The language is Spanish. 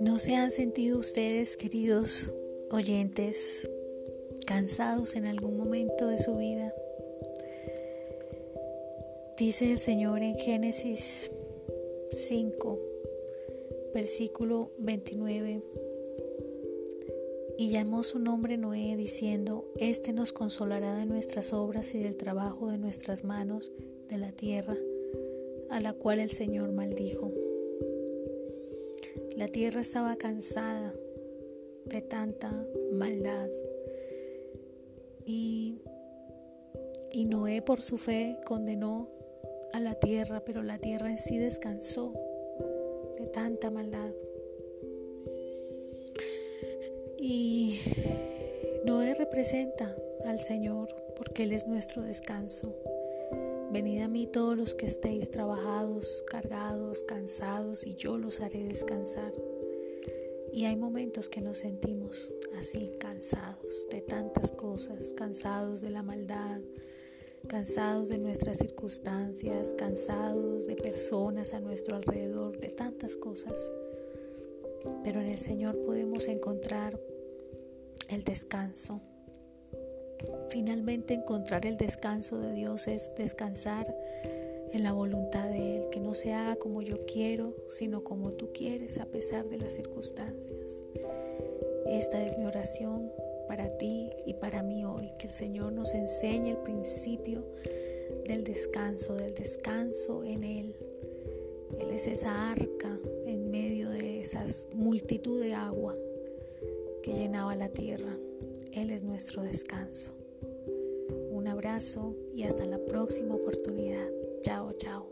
¿No se han sentido ustedes, queridos oyentes, cansados en algún momento de su vida? Dice el Señor en Génesis 5, versículo 29. Y llamó su nombre Noé, diciendo, Este nos consolará de nuestras obras y del trabajo de nuestras manos de la tierra, a la cual el Señor maldijo. La tierra estaba cansada de tanta maldad. Y, y Noé por su fe condenó a la tierra, pero la tierra en sí descansó de tanta maldad. Y Noé representa al Señor porque Él es nuestro descanso. Venid a mí todos los que estéis trabajados, cargados, cansados, y yo los haré descansar. Y hay momentos que nos sentimos así, cansados de tantas cosas, cansados de la maldad, cansados de nuestras circunstancias, cansados de personas a nuestro alrededor, de tantas cosas. Pero en el Señor podemos encontrar el descanso Finalmente encontrar el descanso de Dios es descansar en la voluntad de Él, que no se haga como yo quiero, sino como tú quieres a pesar de las circunstancias. Esta es mi oración para ti y para mí hoy, que el Señor nos enseñe el principio del descanso, del descanso en Él. Él es esa arca en medio de esas multitud de agua que llenaba la tierra. Él es nuestro descanso. Un abrazo y hasta la próxima oportunidad. Chao, chao.